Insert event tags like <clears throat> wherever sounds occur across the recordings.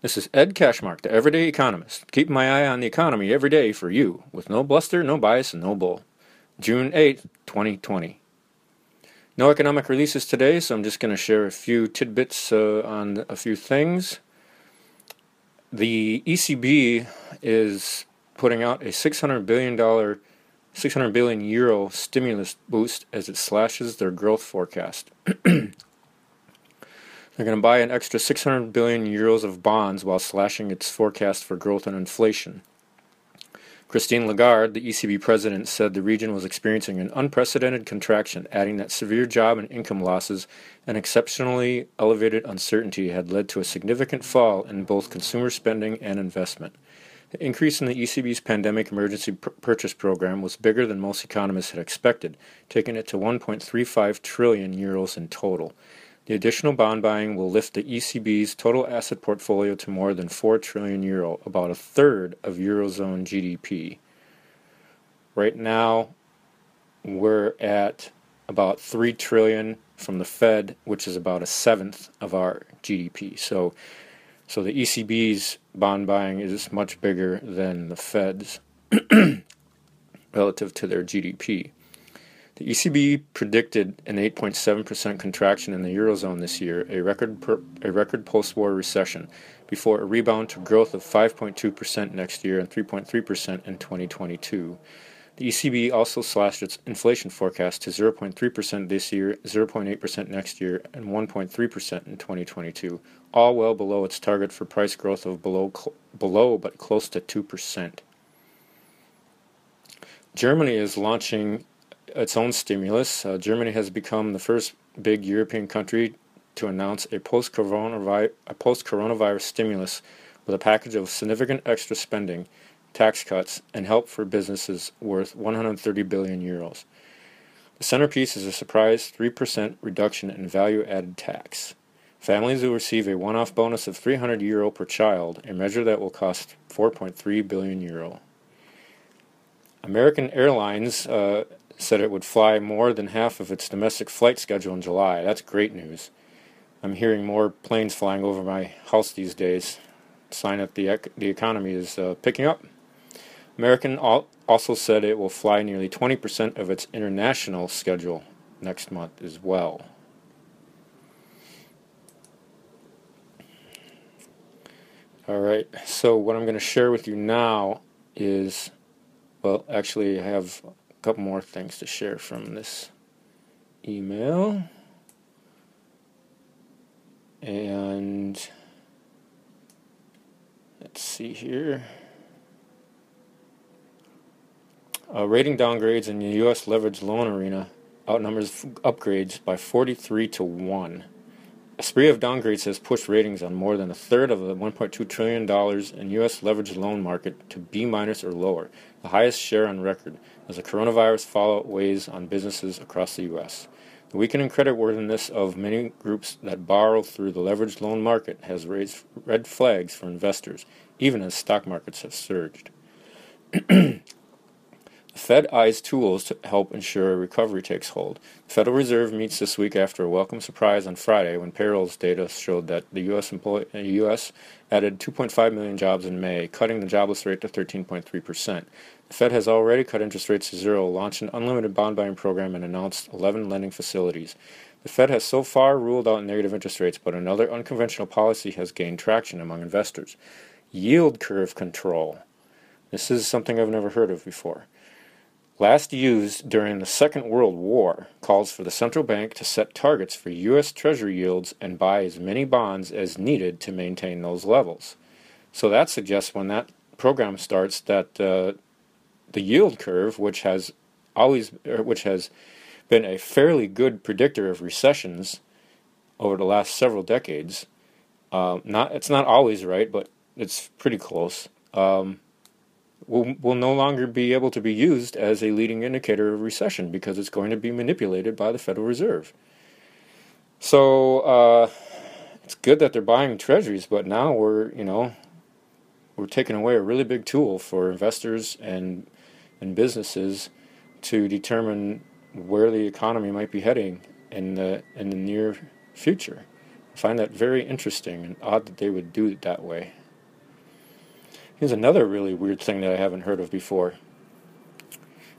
This is Ed Cashmark, the Everyday Economist, keeping my eye on the economy every day for you, with no bluster, no bias, and no bull. June 8th, 2020. No economic releases today, so I'm just going to share a few tidbits uh, on a few things. The ECB is putting out a 600 billion dollar 600 billion euro stimulus boost as it slashes their growth forecast. <clears throat> They're going to buy an extra 600 billion euros of bonds while slashing its forecast for growth and inflation. Christine Lagarde, the ECB president, said the region was experiencing an unprecedented contraction, adding that severe job and income losses and exceptionally elevated uncertainty had led to a significant fall in both consumer spending and investment. The increase in the ECB's pandemic emergency pr- purchase program was bigger than most economists had expected, taking it to 1.35 trillion euros in total. The additional bond buying will lift the ECB's total asset portfolio to more than 4 trillion euro, about a third of Eurozone GDP. Right now, we're at about 3 trillion from the Fed, which is about a seventh of our GDP. So, so the ECB's bond buying is much bigger than the Fed's <clears throat> relative to their GDP. The ECB predicted an 8.7% contraction in the eurozone this year, a record per, a record post-war recession, before a rebound to growth of 5.2% next year and 3.3% in 2022. The ECB also slashed its inflation forecast to 0.3% this year, 0.8% next year, and 1.3% in 2022, all well below its target for price growth of below below but close to 2%. Germany is launching its own stimulus. Uh, Germany has become the first big European country to announce a post coronavirus stimulus with a package of significant extra spending, tax cuts, and help for businesses worth 130 billion euros. The centerpiece is a surprise 3% reduction in value added tax. Families will receive a one off bonus of 300 euro per child, a measure that will cost 4.3 billion euro. American Airlines uh, said it would fly more than half of its domestic flight schedule in July. That's great news. I'm hearing more planes flying over my house these days. Sign that the ec- the economy is uh, picking up. American al- also said it will fly nearly 20% of its international schedule next month as well. All right, so what I'm going to share with you now is, well, actually, I have couple more things to share from this email. And let's see here. Uh, rating downgrades in the U.S. leveraged loan arena outnumbers upgrades by 43 to 1. A spree of downgrades has pushed ratings on more than a third of the $1.2 trillion in U.S. leveraged loan market to B minus or lower, the highest share on record, as the coronavirus fallout weighs on businesses across the U.S. The weakening creditworthiness of many groups that borrow through the leveraged loan market has raised red flags for investors, even as stock markets have surged. <clears throat> Fed eyes tools to help ensure a recovery takes hold. The Federal Reserve meets this week after a welcome surprise on Friday when payrolls data showed that the U.S. Employ- uh, U.S. added 2.5 million jobs in May, cutting the jobless rate to 13.3 percent. The Fed has already cut interest rates to zero, launched an unlimited bond buying program, and announced 11 lending facilities. The Fed has so far ruled out negative interest rates, but another unconventional policy has gained traction among investors yield curve control. This is something I've never heard of before last used during the Second World War, calls for the central bank to set targets for U.S. Treasury yields and buy as many bonds as needed to maintain those levels. So that suggests when that program starts that uh, the yield curve, which has always, which has been a fairly good predictor of recessions over the last several decades, uh, not it's not always right, but it's pretty close. Um, will, will no longer be able to be used as a leading indicator of recession because it's going to be manipulated by the Federal Reserve. So uh, it's good that they're buying treasuries, but now we're you know we're taking away a really big tool for investors and and businesses to determine where the economy might be heading in the in the near future. I find that very interesting and odd that they would do it that way. Here's another really weird thing that I haven't heard of before.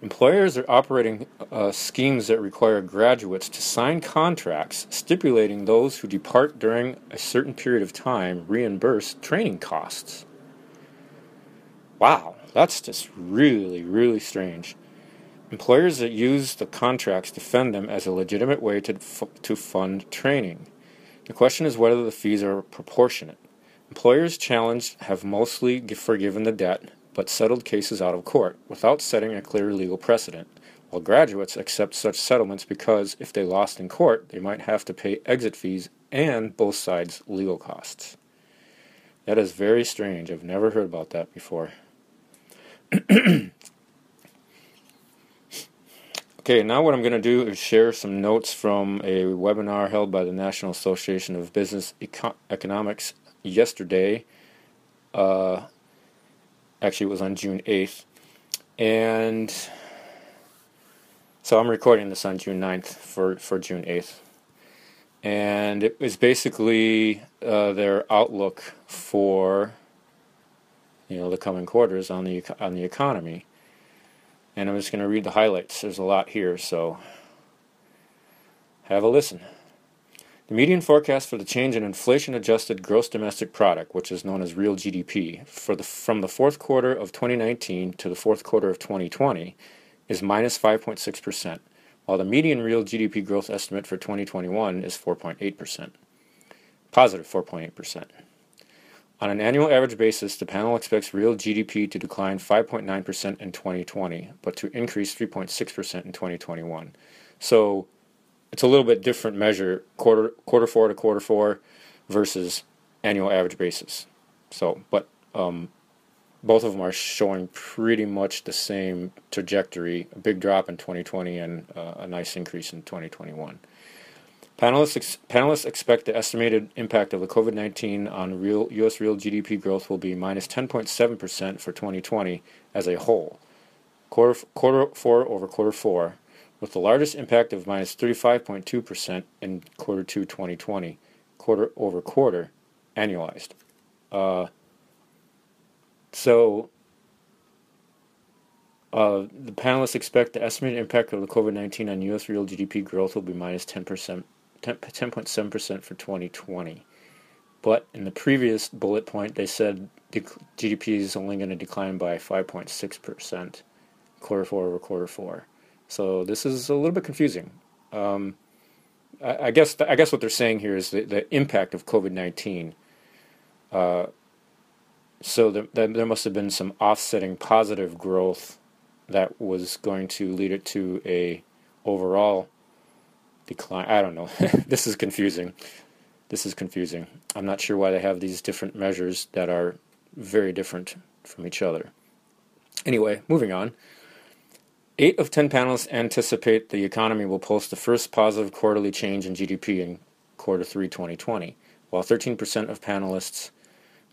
Employers are operating uh, schemes that require graduates to sign contracts stipulating those who depart during a certain period of time reimburse training costs. Wow, that's just really, really strange. Employers that use the contracts defend them as a legitimate way to, f- to fund training. The question is whether the fees are proportionate. Employers challenged have mostly forgiven the debt, but settled cases out of court without setting a clear legal precedent, while graduates accept such settlements because if they lost in court, they might have to pay exit fees and both sides' legal costs. That is very strange. I've never heard about that before. <clears throat> okay, now what I'm going to do is share some notes from a webinar held by the National Association of Business Eco- Economics yesterday. Uh, Actually, it was on June 8th. And so I'm recording this on June 9th for, for June 8th. And it was basically uh, their outlook for you know the coming quarters on the on the economy. And I'm just going to read the highlights. There's a lot here, so have a listen. The median forecast for the change in inflation-adjusted gross domestic product, which is known as real GDP, for the, from the fourth quarter of 2019 to the fourth quarter of 2020 is minus 5.6%, while the median real GDP growth estimate for 2021 is 4.8%, positive 4.8%. On an annual average basis, the panel expects real GDP to decline 5.9% in 2020, but to increase 3.6% in 2021. So it's a little bit different measure quarter quarter four to quarter four versus annual average basis. So, but um, both of them are showing pretty much the same trajectory: a big drop in 2020 and uh, a nice increase in 2021. Panelists, ex- panelists expect the estimated impact of the COVID 19 on real U.S. real GDP growth will be minus 10.7% for 2020 as a whole, quarter, quarter four over quarter four, with the largest impact of minus 35.2% in quarter two 2020, quarter over quarter, annualized. Uh, so uh, the panelists expect the estimated impact of the COVID 19 on U.S. real GDP growth will be minus 10%, 10.7% for 2020. But in the previous bullet point, they said the GDP is only going to decline by 5.6% quarter four over quarter four. So this is a little bit confusing. Um, I, I, guess I guess what they're saying here is the, the impact of COVID nineteen. Uh, so the, the, there must have been some offsetting positive growth that was going to lead it to a overall decline. I don't know. <laughs> this is confusing. This is confusing. I'm not sure why they have these different measures that are very different from each other. Anyway, moving on. Eight of ten panelists anticipate the economy will post the first positive quarterly change in GDP in quarter three 2020, while 13% of panelists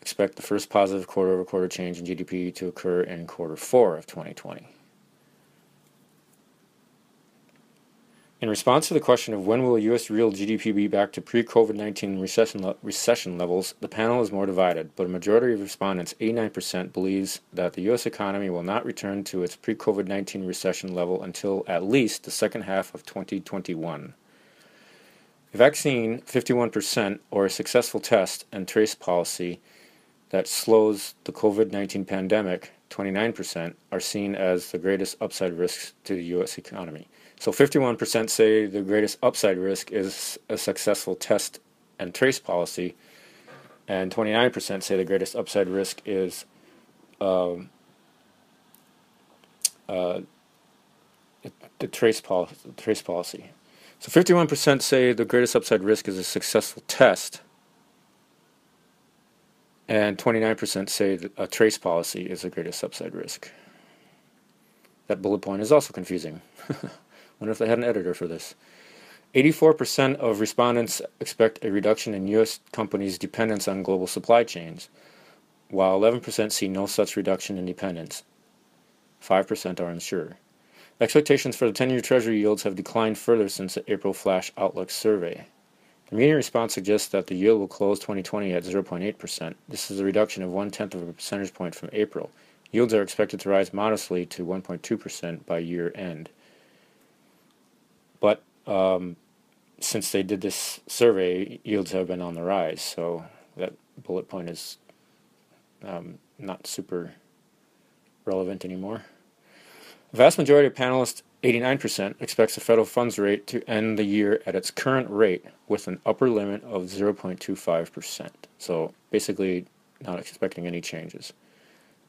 expect the first positive quarter over quarter change in GDP to occur in quarter four of 2020. In response to the question of when will U.S. real GDP be back to pre-COVID-19 recession, le- recession levels, the panel is more divided, but a majority of respondents, 89%, believes that the U.S. economy will not return to its pre-COVID-19 recession level until at least the second half of 2021. A vaccine, 51%, or a successful test and trace policy that slows the COVID-19 pandemic, 29%, are seen as the greatest upside risks to the U.S. economy. So 51% say the greatest upside risk is a successful test and trace policy, and 29% say the greatest upside risk is um, uh, the trace, pol- trace policy. So 51% say the greatest upside risk is a successful test, and 29% say a trace policy is the greatest upside risk. That bullet point is also confusing. <laughs> Wonder if they had an editor for this. 84% of respondents expect a reduction in U.S. companies' dependence on global supply chains, while 11% see no such reduction in dependence. 5% are unsure. Expectations for the 10 year Treasury yields have declined further since the April Flash Outlook survey. The median response suggests that the yield will close 2020 at 0.8%. This is a reduction of one tenth of a percentage point from April. Yields are expected to rise modestly to 1.2% by year end. But um, since they did this survey, yields have been on the rise, so that bullet point is um, not super relevant anymore. The vast majority of panelists, 89%, expects the federal funds rate to end the year at its current rate with an upper limit of 0.25%. So basically, not expecting any changes.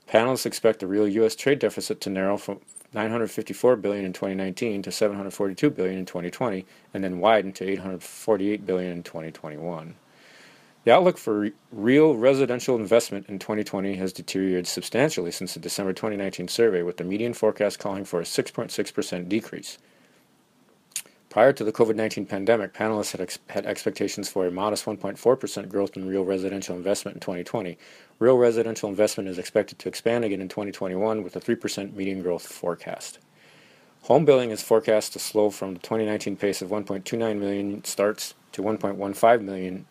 Panelists expect the real U.S. trade deficit to narrow from 954 billion in 2019 to 742 billion in 2020, and then widen to 848 billion in 2021. The outlook for real residential investment in 2020 has deteriorated substantially since the December 2019 survey, with the median forecast calling for a 6.6% decrease. Prior to the COVID 19 pandemic, panelists had, ex- had expectations for a modest 1.4% growth in real residential investment in 2020. Real residential investment is expected to expand again in 2021 with a 3% median growth forecast. Home building is forecast to slow from the 2019 pace of 1.29 million starts to 1.15 million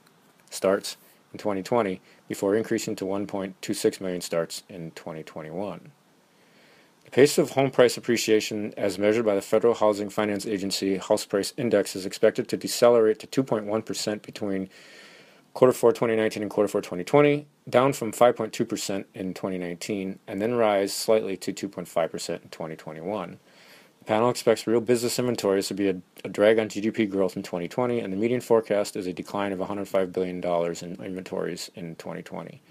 starts in 2020 before increasing to 1.26 million starts in 2021. The pace of home price appreciation, as measured by the Federal Housing Finance Agency House Price Index, is expected to decelerate to 2.1% between quarter four 2019 and quarter four 2020, down from 5.2% in 2019, and then rise slightly to 2.5% in 2021. The panel expects real business inventories to be a, a, drag on GDP growth in 2020, and the median forecast is a decline of $105 billion in inventories in 2020.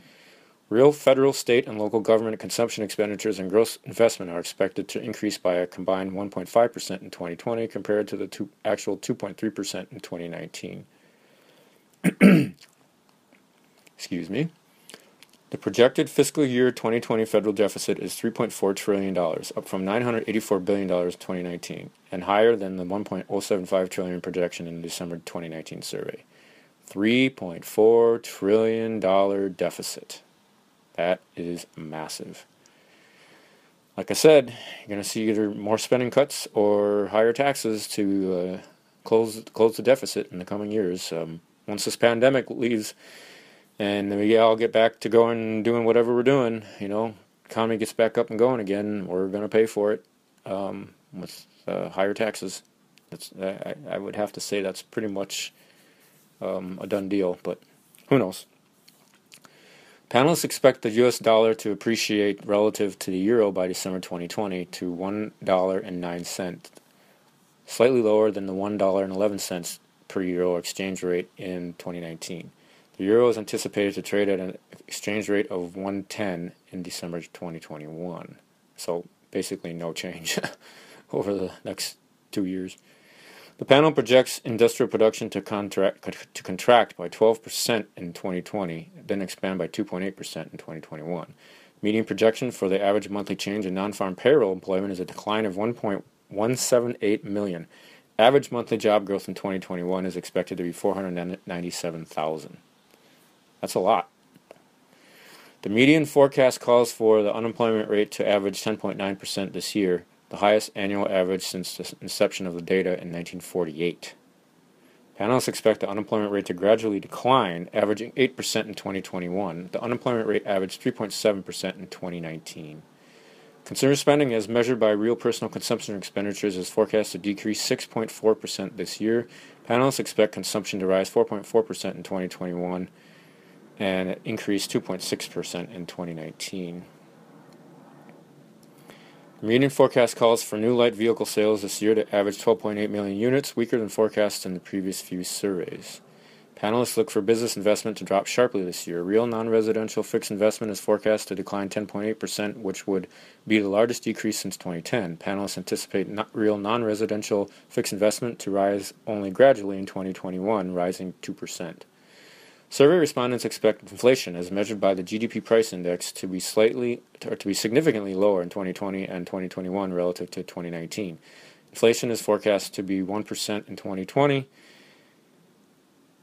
Real federal, state, and local government consumption expenditures and gross investment are expected to increase by a combined 1.5% in 2020 compared to the two, actual 2.3% in 2019. <clears throat> Excuse me. The projected fiscal year 2020 federal deficit is $3.4 trillion, up from $984 billion in 2019, and higher than the 1.075 trillion projection in the December 2019 survey. $3.4 trillion deficit. That is massive. Like I said, you're going to see either more spending cuts or higher taxes to uh, close close the deficit in the coming years. Um, once this pandemic leaves, and then we all get back to going and doing whatever we're doing. You know, economy gets back up and going again. We're going to pay for it um, with uh, higher taxes. That's I, I, would have to say that's pretty much um, a done deal, but who knows? Panelists expect the U.S. dollar to appreciate relative to the euro by December 2020 to one dollar and nine cents, slightly lower than the one dollar and eleven cents per euro exchange rate in 2019. The euro is anticipated to trade at an exchange rate of 110 in December 2021. So basically no change <laughs> over the next two years. The panel projects industrial production to contract to contract by 12% in 2020, then expand by 2.8% in 2021. Median projection for the average monthly change in non-farm payroll employment is a decline of 1.178 million. Average monthly job growth in 2021 is expected to be 497,000. That's a lot. The median forecast calls for the unemployment rate to average 10.9% this year, the highest annual average since the inception of the data in 1948. Panelists expect the unemployment rate to gradually decline, averaging 8% in 2021. The unemployment rate averaged 3.7% in 2019. Consumer spending, as measured by real personal consumption expenditures, is forecast to decrease 6.4% this year. Panelists expect consumption to rise 4.4% in 2021 and it increased 2.6% in 2019. The median forecast calls for new light vehicle sales this year to average 12.8 million units, weaker than forecast in the previous few surveys. Panelists look for business investment to drop sharply this year. Real non residential fixed investment is forecast to decline 10.8%, which would be the largest decrease since 2010. Panelists anticipate real non residential fixed investment to rise only gradually in 2021, rising 2%. Survey respondents expect inflation, as measured by the GDP price index, to be slightly or to be significantly lower in 2020 and 2021 relative to 2019. Inflation is forecast to be 1% in 2020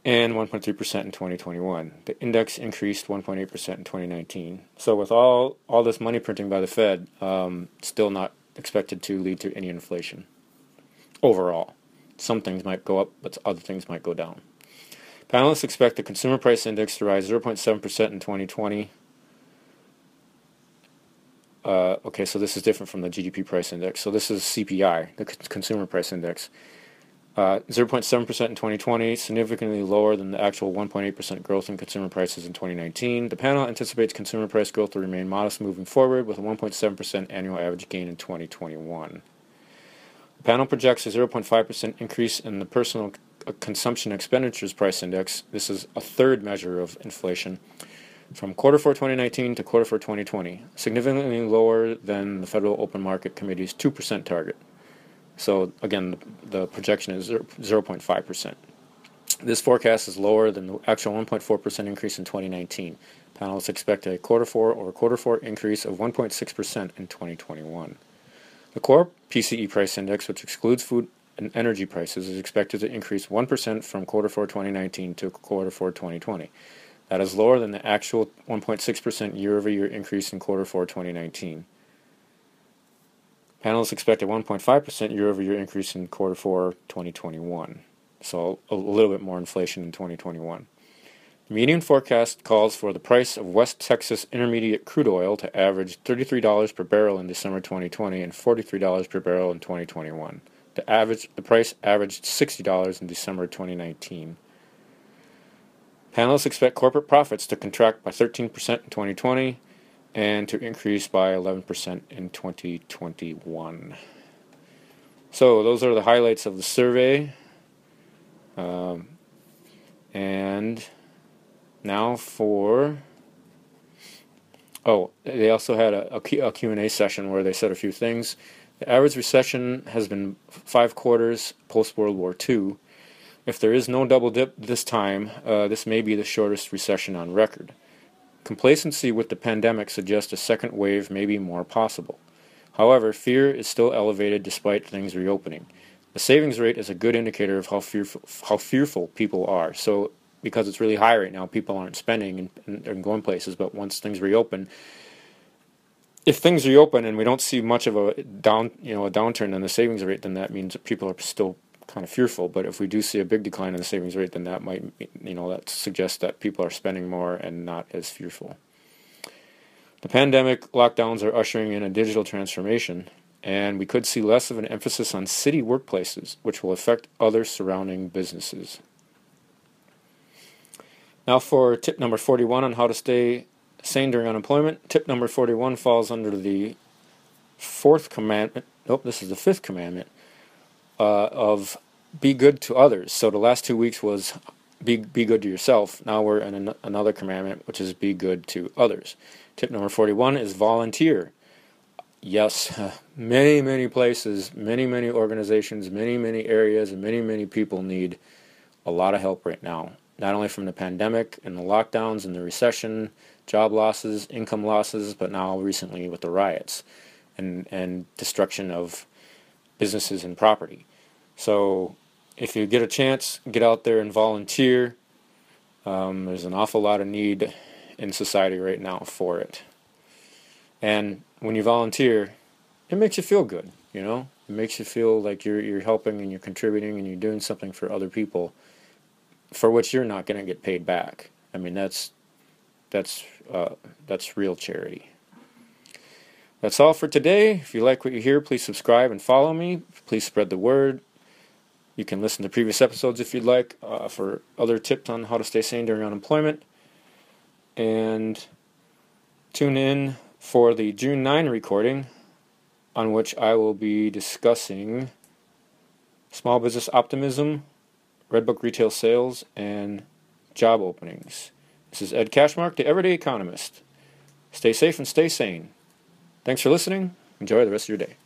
and 1.3% in 2021. The index increased 1.8% in 2019. So, with all, all this money printing by the Fed, um, still not expected to lead to any inflation overall. Some things might go up, but other things might go down. Panelists expect the consumer price index to rise 0.7% in 2020. Uh, okay, so this is different from the GDP price index. So this is CPI, the consumer price index. 0.7% uh, in 2020, significantly lower than the actual 1.8% growth in consumer prices in 2019. The panel anticipates consumer price growth to remain modest moving forward, with a 1.7% annual average gain in 2021. The panel projects a 0.5% increase in the personal consumption expenditures price index. This is a third measure of inflation from quarter four 2019 to quarter four 2020, significantly lower than the Federal Open Market Committee's 2% target. So again, the projection is 0.5%. This forecast is lower than the actual 1.4% increase in 2019. Panelists expect a quarter four or quarter four increase of 1.6% in 2021. The core PCE price index, which excludes food and energy prices, is expected to increase 1% from quarter four 2019 to quarter four 2020. That is lower than the actual 1.6% year over year increase in quarter four 2019. Panelists expect a 1.5% year over year increase in quarter four 2021. So a little bit more inflation in 2021. The median forecast calls for the price of West Texas Intermediate crude oil to average $33 per barrel in December 2020 and $43 per barrel in 2021. The average the price averaged $60 in December 2019. Panelists expect corporate profits to contract by 13% in 2020 and to increase by 11% in 2021. So, those are the highlights of the survey. Um, and now for. Oh, they also had a, a, a Q&A session where they said a few things. The average recession has been five quarters post World War II. If there is no double dip this time, uh, this may be the shortest recession on record. Complacency with the pandemic suggests a second wave may be more possible. However, fear is still elevated despite things reopening. The savings rate is a good indicator of how fearful, how fearful people are. So, because it's really high right now, people aren't spending and, and, and going places. But once things reopen, if things reopen and we don't see much of a down, you know, a downturn in the savings rate, then that means that people are still kind of fearful. But if we do see a big decline in the savings rate, then that might, you know, that suggests that people are spending more and not as fearful. The pandemic lockdowns are ushering in a digital transformation, and we could see less of an emphasis on city workplaces, which will affect other surrounding businesses. Now, for tip number 41 on how to stay sane during unemployment. Tip number 41 falls under the fourth commandment. Nope, this is the fifth commandment uh, of be good to others. So the last two weeks was be be good to yourself. Now we're in an, another commandment, which is be good to others. Tip number forty-one is volunteer. Yes, <laughs> many many places, many many organizations, many many areas, and many many people need a lot of help right now. Not only from the pandemic and the lockdowns and the recession, job losses, income losses, but now recently with the riots and and destruction of businesses and property. So if you get a chance, get out there and volunteer. Um, there's an awful lot of need in society right now for it. And when you volunteer, it makes you feel good, you know? It makes you feel like you're you're helping and you're contributing and you're doing something for other people for which you're not going to get paid back. I mean, that's that's uh, that's real charity. That's all for today. If you like what you hear, please subscribe and follow me. Please spread the word. You can listen to previous episodes if you'd like uh, for other tips on how to stay sane during unemployment. And tune in for the June 9 recording, on which I will be discussing small business optimism, Redbook retail sales, and job openings. This is Ed Cashmark, the Everyday Economist. Stay safe and stay sane. Thanks for listening. Enjoy the rest of your day.